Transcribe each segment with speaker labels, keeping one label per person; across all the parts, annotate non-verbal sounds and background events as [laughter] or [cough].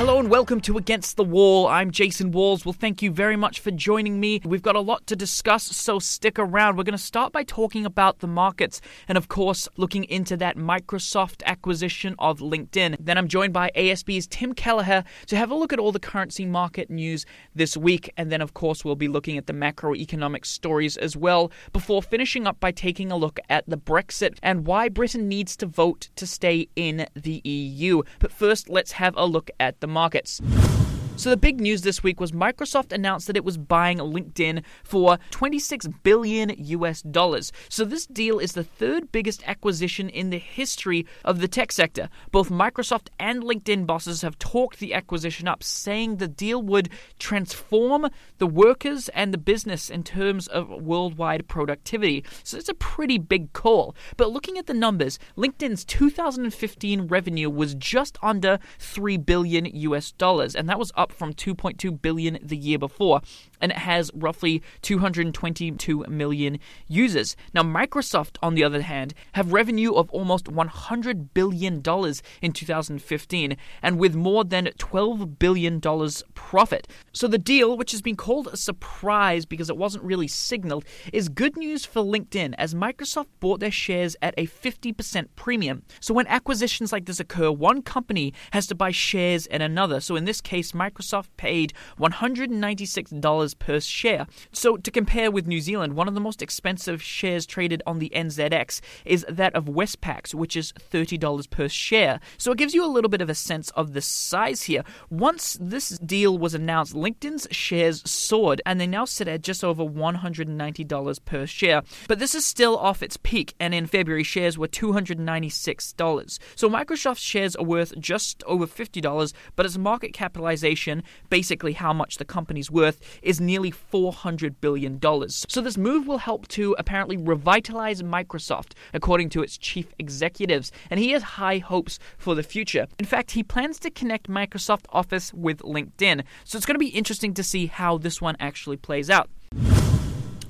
Speaker 1: Hello and welcome to Against the Wall. I'm Jason Walls. Well, thank you very much for joining me. We've got a lot to discuss, so stick around. We're going to start by talking about the markets and, of course, looking into that Microsoft acquisition of LinkedIn. Then I'm joined by ASB's Tim Kelleher to have a look at all the currency market news this week. And then, of course, we'll be looking at the macroeconomic stories as well before finishing up by taking a look at the Brexit and why Britain needs to vote to stay in the EU. But first, let's have a look at the markets. So the big news this week was Microsoft announced that it was buying LinkedIn for 26 billion US dollars. So this deal is the third biggest acquisition in the history of the tech sector. Both Microsoft and LinkedIn bosses have talked the acquisition up, saying the deal would transform the workers and the business in terms of worldwide productivity. So it's a pretty big call. But looking at the numbers, LinkedIn's 2015 revenue was just under 3 billion US dollars, and that was up from 2.2 billion the year before and it has roughly 222 million users. Now, Microsoft, on the other hand, have revenue of almost $100 billion in 2015 and with more than $12 billion profit. So, the deal, which has been called a surprise because it wasn't really signaled, is good news for LinkedIn as Microsoft bought their shares at a 50% premium. So, when acquisitions like this occur, one company has to buy shares in another. So, in this case, Microsoft paid $196 per share. So, to compare with New Zealand, one of the most expensive shares traded on the NZX is that of Westpac, which is $30 per share. So, it gives you a little bit of a sense of the size here. Once this deal was announced, LinkedIn's shares soared and they now sit at just over $190 per share. But this is still off its peak, and in February, shares were $296. So, Microsoft's shares are worth just over $50, but its market capitalization, basically how much the company's worth, is nearly $400 billion. So, this move will help to apparently revitalize Microsoft, according to its chief executives, and he has high hopes for the future. In fact, he plans to connect Microsoft Office with LinkedIn, so it's going to be interesting to see how this one actually plays out.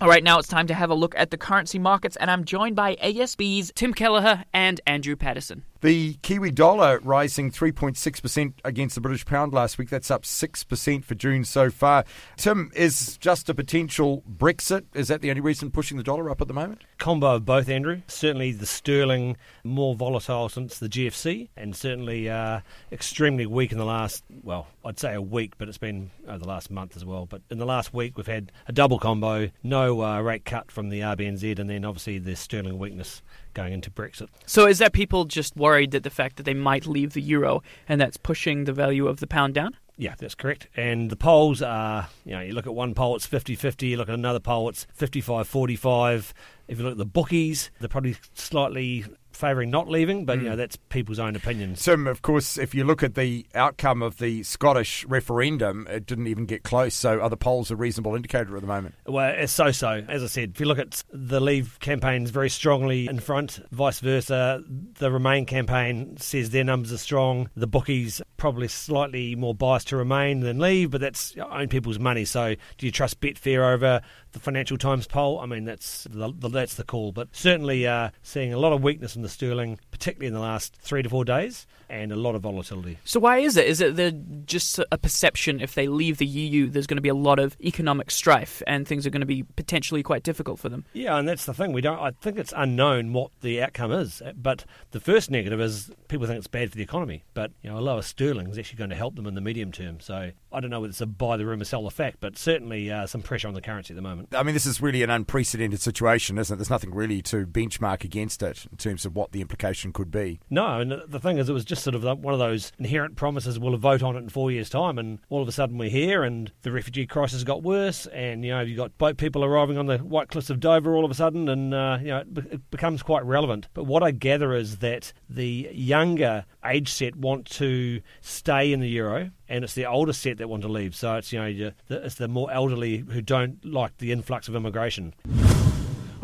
Speaker 1: All right, now it's time to have a look at the currency markets, and I'm joined by ASB's Tim Kelleher and Andrew Patterson.
Speaker 2: The Kiwi dollar rising 3.6% against the British pound last week. That's up 6% for June so far. Tim, is just a potential Brexit, is that the only reason pushing the dollar up at the moment?
Speaker 3: Combo of both, Andrew. Certainly the sterling more volatile since the GFC and certainly uh, extremely weak in the last, well, I'd say a week, but it's been over the last month as well. But in the last week, we've had a double combo, no uh, rate cut from the RBNZ, and then obviously the sterling weakness going into Brexit.
Speaker 1: So is that people just worried that the fact that they might leave the euro and that's pushing the value of the pound down?
Speaker 3: Yeah, that's correct. And the polls are, you know, you look at one poll, it's 50 50. You look at another poll, it's 55 45. If you look at the bookies, they're probably slightly favouring not leaving, but you know that's people's own opinion.
Speaker 2: Tim, of course, if you look at the outcome of the Scottish referendum, it didn't even get close. So, are the polls a reasonable indicator at the moment?
Speaker 3: Well, it's so-so. As I said, if you look at the Leave campaign is very strongly in front. Vice versa, the Remain campaign says their numbers are strong. The bookies probably slightly more biased to Remain than Leave, but that's own people's money. So, do you trust Betfair over the Financial Times poll? I mean, that's the, that's the call. But certainly, uh, seeing a lot of weakness in the sterling, particularly in the last three to four days, and a lot of volatility.
Speaker 1: So why is it? Is it just a perception if they leave the EU, there's going to be a lot of economic strife and things are going to be potentially quite difficult for them?
Speaker 3: Yeah, and that's the thing. We don't. I think it's unknown what the outcome is. But the first negative is people think it's bad for the economy. But you know, a lower sterling is actually going to help them in the medium term. So I don't know whether it's a buy the rumor, sell the fact, but certainly uh, some pressure on the currency at the moment.
Speaker 2: I mean, this is really an unprecedented situation, isn't it? There's nothing really to benchmark against it in terms of what the implication could be.
Speaker 3: No, and the thing is, it was just sort of one of those inherent promises. We'll vote on it in four years' time, and all of a sudden we're here, and the refugee crisis got worse, and you know you've got boat people arriving on the White Cliffs of Dover all of a sudden, and uh, you know it, be- it becomes quite relevant. But what I gather is that the younger age set want to stay in the euro and it's the older set that want to leave. So it's you know it's the more elderly who don't like the influx of immigration.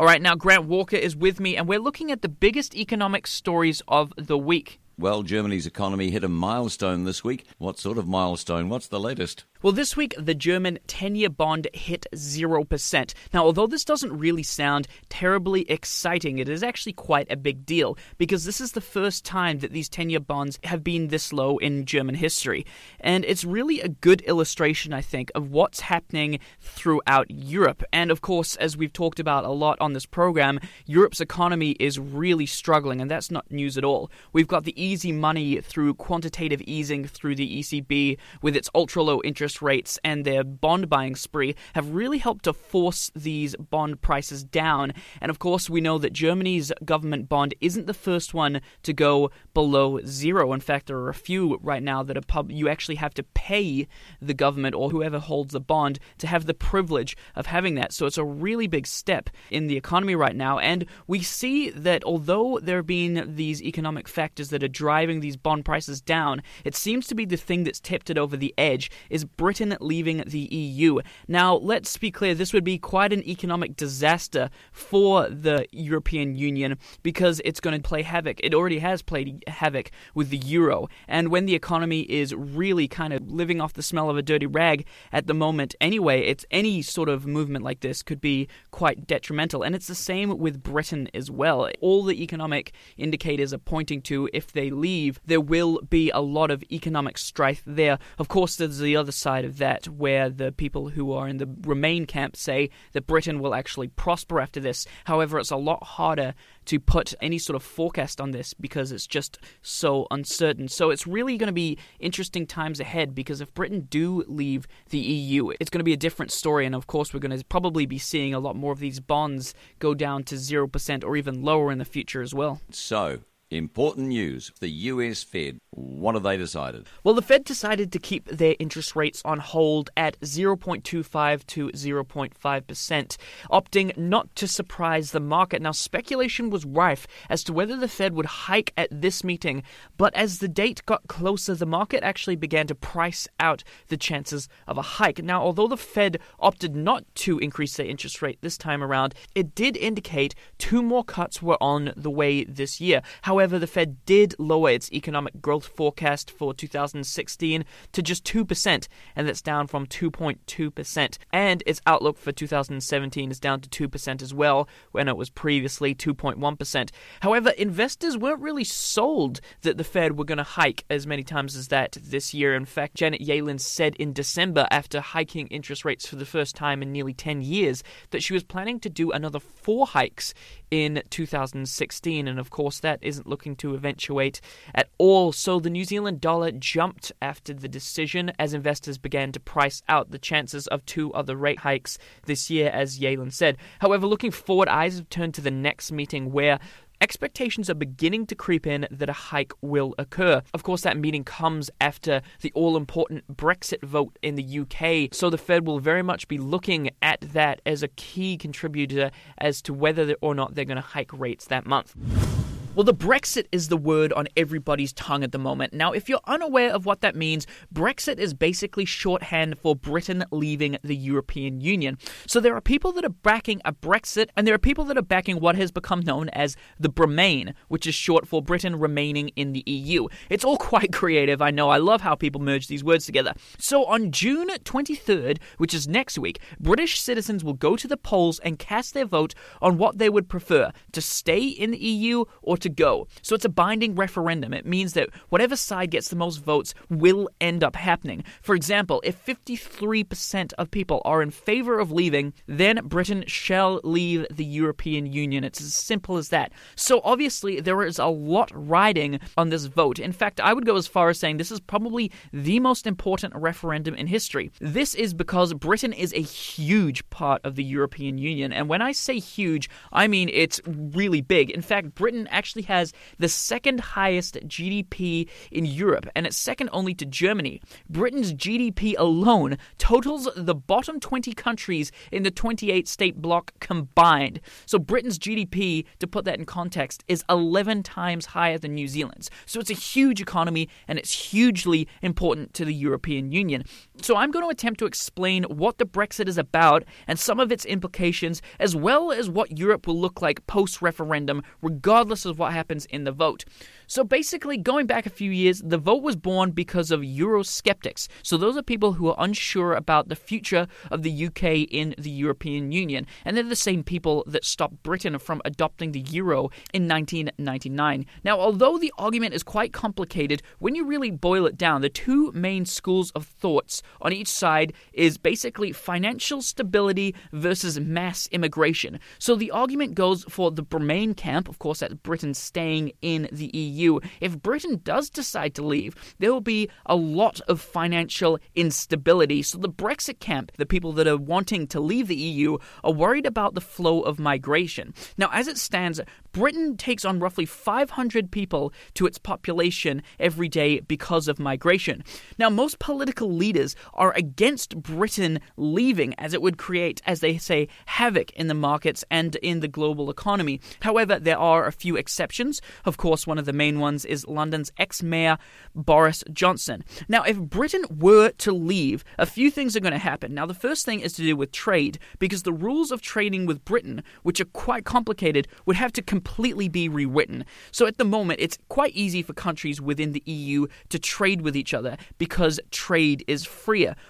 Speaker 1: All right, now Grant Walker is with me, and we're looking at the biggest economic stories of the week.
Speaker 4: Well, Germany's economy hit a milestone this week. What sort of milestone? What's the latest?
Speaker 1: Well, this week, the German 10 year bond hit 0%. Now, although this doesn't really sound terribly exciting, it is actually quite a big deal because this is the first time that these 10 year bonds have been this low in German history. And it's really a good illustration, I think, of what's happening throughout Europe. And of course, as we've talked about a lot on this program, Europe's economy is really struggling, and that's not news at all. We've got the easy money through quantitative easing through the ECB with its ultra low interest rates and their bond buying spree have really helped to force these bond prices down. And of course, we know that Germany's government bond isn't the first one to go below zero. In fact, there are a few right now that are pub- you actually have to pay the government or whoever holds the bond to have the privilege of having that. So it's a really big step in the economy right now. And we see that although there have been these economic factors that are driving these bond prices down, it seems to be the thing that's tipped it over the edge is Britain leaving the EU. Now, let's be clear, this would be quite an economic disaster for the European Union because it's going to play havoc. It already has played havoc with the euro. And when the economy is really kind of living off the smell of a dirty rag at the moment anyway, it's any sort of movement like this could be quite detrimental. And it's the same with Britain as well. All the economic indicators are pointing to if they leave, there will be a lot of economic strife there. Of course, there's the other side of that where the people who are in the Remain camp say that Britain will actually prosper after this. However, it's a lot harder to put any sort of forecast on this because it's just so uncertain. So it's really going to be interesting times ahead because if Britain do leave the EU, it's going to be a different story. And of course, we're going to probably be seeing a lot more of these bonds go down to 0% or even lower in the future as well.
Speaker 4: So, Important news. The US Fed, what have they decided?
Speaker 1: Well, the Fed decided to keep their interest rates on hold at 0.25 to 0.5%, opting not to surprise the market. Now, speculation was rife as to whether the Fed would hike at this meeting, but as the date got closer, the market actually began to price out the chances of a hike. Now, although the Fed opted not to increase their interest rate this time around, it did indicate two more cuts were on the way this year. However, the Fed did lower its economic growth forecast for 2016 to just 2%, and that's down from 2.2%. And its outlook for 2017 is down to 2% as well, when it was previously 2.1%. However, investors weren't really sold that the Fed were going to hike as many times as that this year. In fact, Janet Yellen said in December, after hiking interest rates for the first time in nearly 10 years, that she was planning to do another four hikes in 2016. And of course, that isn't looking to eventuate at all. So the New Zealand dollar jumped after the decision as investors began to price out the chances of two other rate hikes this year, as Yellen said. However, looking forward, eyes have turned to the next meeting where expectations are beginning to creep in that a hike will occur. Of course, that meeting comes after the all important Brexit vote in the UK, so the Fed will very much be looking at that as a key contributor as to whether or not they're going to hike rates that month. Well, the Brexit is the word on everybody's tongue at the moment. Now, if you're unaware of what that means, Brexit is basically shorthand for Britain leaving the European Union. So there are people that are backing a Brexit, and there are people that are backing what has become known as the Bremain, which is short for Britain remaining in the EU. It's all [laughs] quite creative, I know. I love how people merge these words together. So on June 23rd, which is next week, British citizens will go to the polls and cast their vote on what they would prefer to stay in the EU or to go. So it's a binding referendum. It means that whatever side gets the most votes will end up happening. For example, if 53% of people are in favor of leaving, then Britain shall leave the European Union. It's as simple as that. So obviously, there is a lot riding on this vote. In fact, I would go as far as saying this is probably the most important referendum in history. This is because Britain is a huge part of the European Union. And when I say huge, I mean it's really big. In fact, Britain actually actually has the second highest GDP in Europe, and it's second only to Germany. Britain's GDP alone totals the bottom 20 countries in the 28 state bloc combined. So Britain's GDP, to put that in context, is 11 times higher than New Zealand's. So it's a huge economy and it's hugely important to the European Union. So I'm going to attempt to explain what the Brexit is about and some of its implications, as well as what Europe will look like post referendum, regardless of what happens in the vote. So basically, going back a few years, the vote was born because of Eurosceptics. So those are people who are unsure about the future of the UK in the European Union. And they're the same people that stopped Britain from adopting the euro in 1999. Now, although the argument is quite complicated, when you really boil it down, the two main schools of thoughts on each side is basically financial stability versus mass immigration. So the argument goes for the Remain camp, of course, that's Britain staying in the EU. If Britain does decide to leave, there will be a lot of financial instability. So the Brexit camp, the people that are wanting to leave the EU, are worried about the flow of migration. Now, as it stands, Britain takes on roughly 500 people to its population every day because of migration. Now, most political leaders are against Britain leaving, as it would create, as they say, havoc in the markets and in the global economy. However, there are a few exceptions. Of course, one of the main ones is London's ex mayor, Boris Johnson. Now, if Britain were to leave, a few things are going to happen. Now, the first thing is to do with trade, because the rules of trading with Britain, which are quite complicated, would have to completely be rewritten. So at the moment, it's quite easy for countries within the EU to trade with each other because trade is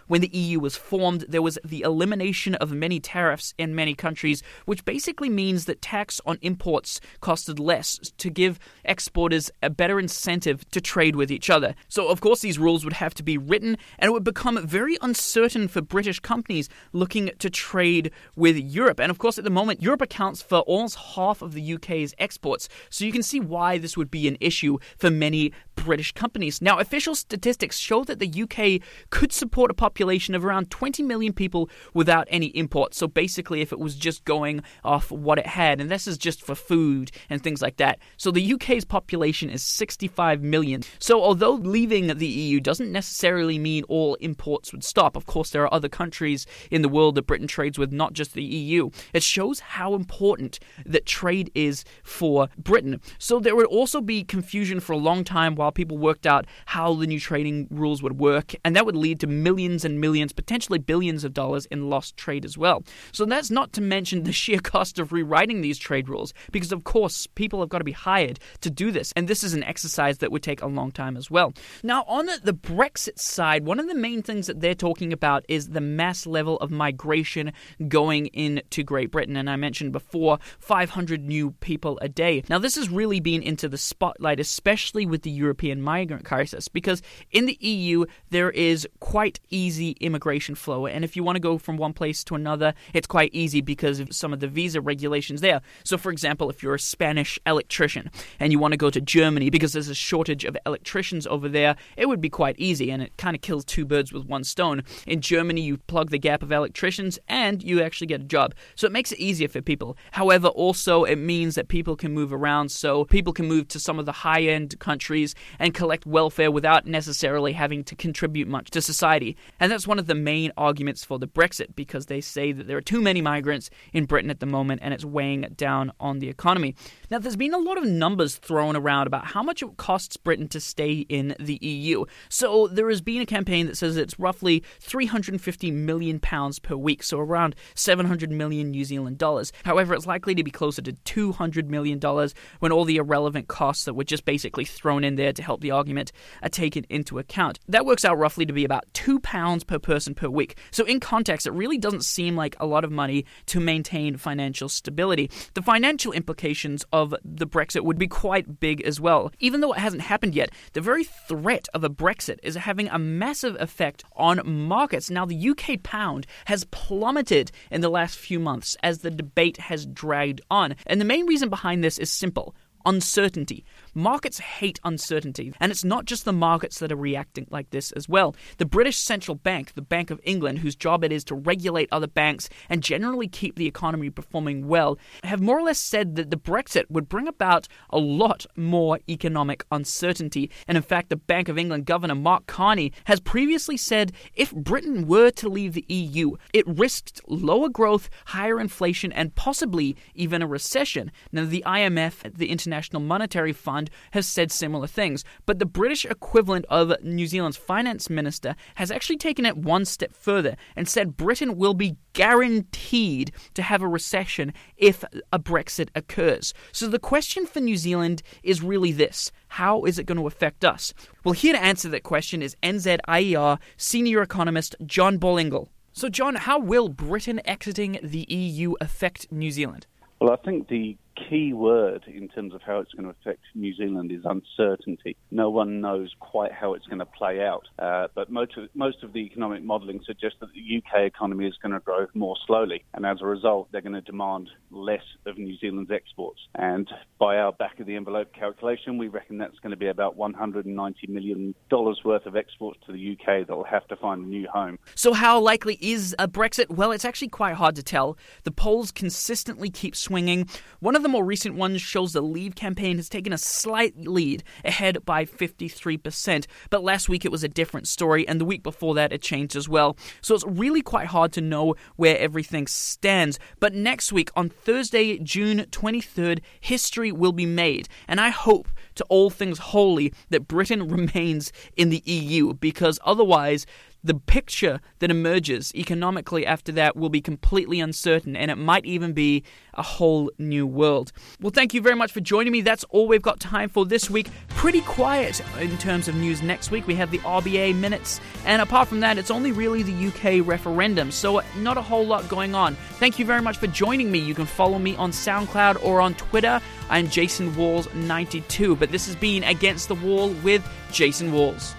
Speaker 1: When the EU was formed, there was the elimination of many tariffs in many countries, which basically means that tax on imports costed less to give exporters a better incentive to trade with each other. So, of course, these rules would have to be written, and it would become very uncertain for British companies looking to trade with Europe. And of course, at the moment, Europe accounts for almost half of the UK's exports. So you can see why this would be an issue for many British companies. Now, official statistics show that the UK could support a population of around 20 million people without any imports. So basically, if it was just going off what it had, and this is just for food and things like that. So the UK's population is 65 million. So although leaving the EU doesn't necessarily mean all imports would stop, of course, there are other countries in the world that Britain trades with, not just the EU. It shows how important that trade is for Britain. So there would also be confusion for a long time while people worked out how the new trading rules would work, and that would lead to millions and millions, potentially billions of dollars in lost trade as well. So that's not to mention the sheer [laughs] cost of rewriting these trade rules, because of course people have got to be hired to do this, and this is an exercise that would take a long time as well. Now, on the Brexit side, one of the main things that they're talking about is the mass level of migration going into Great Britain, and I mentioned before 500 new people a day. Now, this has really been into the spotlight, especially with the European migrant crisis, because in the EU there is quite easy immigration flow, and if you want to go from one place to another, it's quite easy because of some of the visa regulations there. So, for example, if you're a Spanish electrician and you want to go to Germany because there's a shortage of electricians over there, it would be quite easy, and it kind of kills two birds with one stone. In Germany, you plug the gap of electricians and you actually get a job. So it makes it easier for people. However, also it means that people can move around, so people can move to some of the high end countries and collect welfare without necessarily having to contribute much to society. And that's one of the main arguments for the Brexit because they say that there are too many migrants in Britain at the moment and it's weighing down on the economy. Now, there's been a lot of numbers thrown around about how much it costs Britain to stay in the EU. So there has been a campaign that says it's roughly 350 million pounds per week, so around 700 million New Zealand dollars. However, it's likely to be closer to 200 million dollars when all the irrelevant costs that were just basically thrown in there to help the argument are taken into account. That works out roughly to be about 2 pounds per person per week. So in context, it really doesn't seem like a lot of money to maintain financial stability. The financial implications of the Brexit would be quite big as well. Even though it hasn't happened yet, the very threat of a Brexit is having a massive effect on markets. Now, the UK pound has plummeted in the last few months as the debate has dragged on. And the main reason behind this is simple uncertainty. Markets hate uncertainty, and it's not just the markets that are reacting like this as well. The British Central Bank, the Bank of England, whose job it is to regulate other banks and generally keep the economy performing well, have more or less said that the Brexit would bring about a lot more economic uncertainty. And in fact, the Bank of England Governor Mark Carney has previously said if Britain were to leave the EU, it risked lower growth, higher inflation, and possibly even a recession. Now, the IMF, the International Monetary Fund, Has said similar things. But the British equivalent of New Zealand's finance minister has actually taken it one step further and said Britain will be guaranteed to have a recession if a Brexit occurs. So the question for New Zealand is really this how is it going to affect us? Well, here to answer that question is NZIER senior economist John Ballingall. So, John, how will Britain exiting the EU affect New Zealand?
Speaker 5: Well, I think the key word in terms of how it's going to affect New Zealand is uncertainty. No one knows quite how it's going to play out, uh, but most of, most of the economic modelling suggests that the UK economy is going to grow more slowly, and as a result, they're going to demand less of New Zealand's exports. And by our back of the envelope calculation, we reckon that's going to be about $190 million worth of exports to the UK that will have to find a new home.
Speaker 1: So, how likely is a Brexit? Well, it's actually quite hard to tell. The polls consistently keep swinging. One of the more recent ones shows the Leave campaign has taken a slight lead, ahead by 53%. But last week it was a different story, and the week before that it changed as well. So it's really quite hard to know where everything stands. But next week, on Thursday, June 23rd, history will be made. And I hope to all things holy that Britain [laughs] remains in the EU, because otherwise, the picture that emerges economically after that will be completely uncertain and it might even be a whole new world. Well, thank you very much for joining me. That's all we've got time for this week. Pretty quiet in terms of news next week. We have the RBA minutes, and apart from that, it's only really the UK referendum, so not a whole lot going on. Thank you very much for joining me. You can follow me on SoundCloud or on Twitter. I'm Jason Walls92, but this has been Against the Wall with Jason Walls.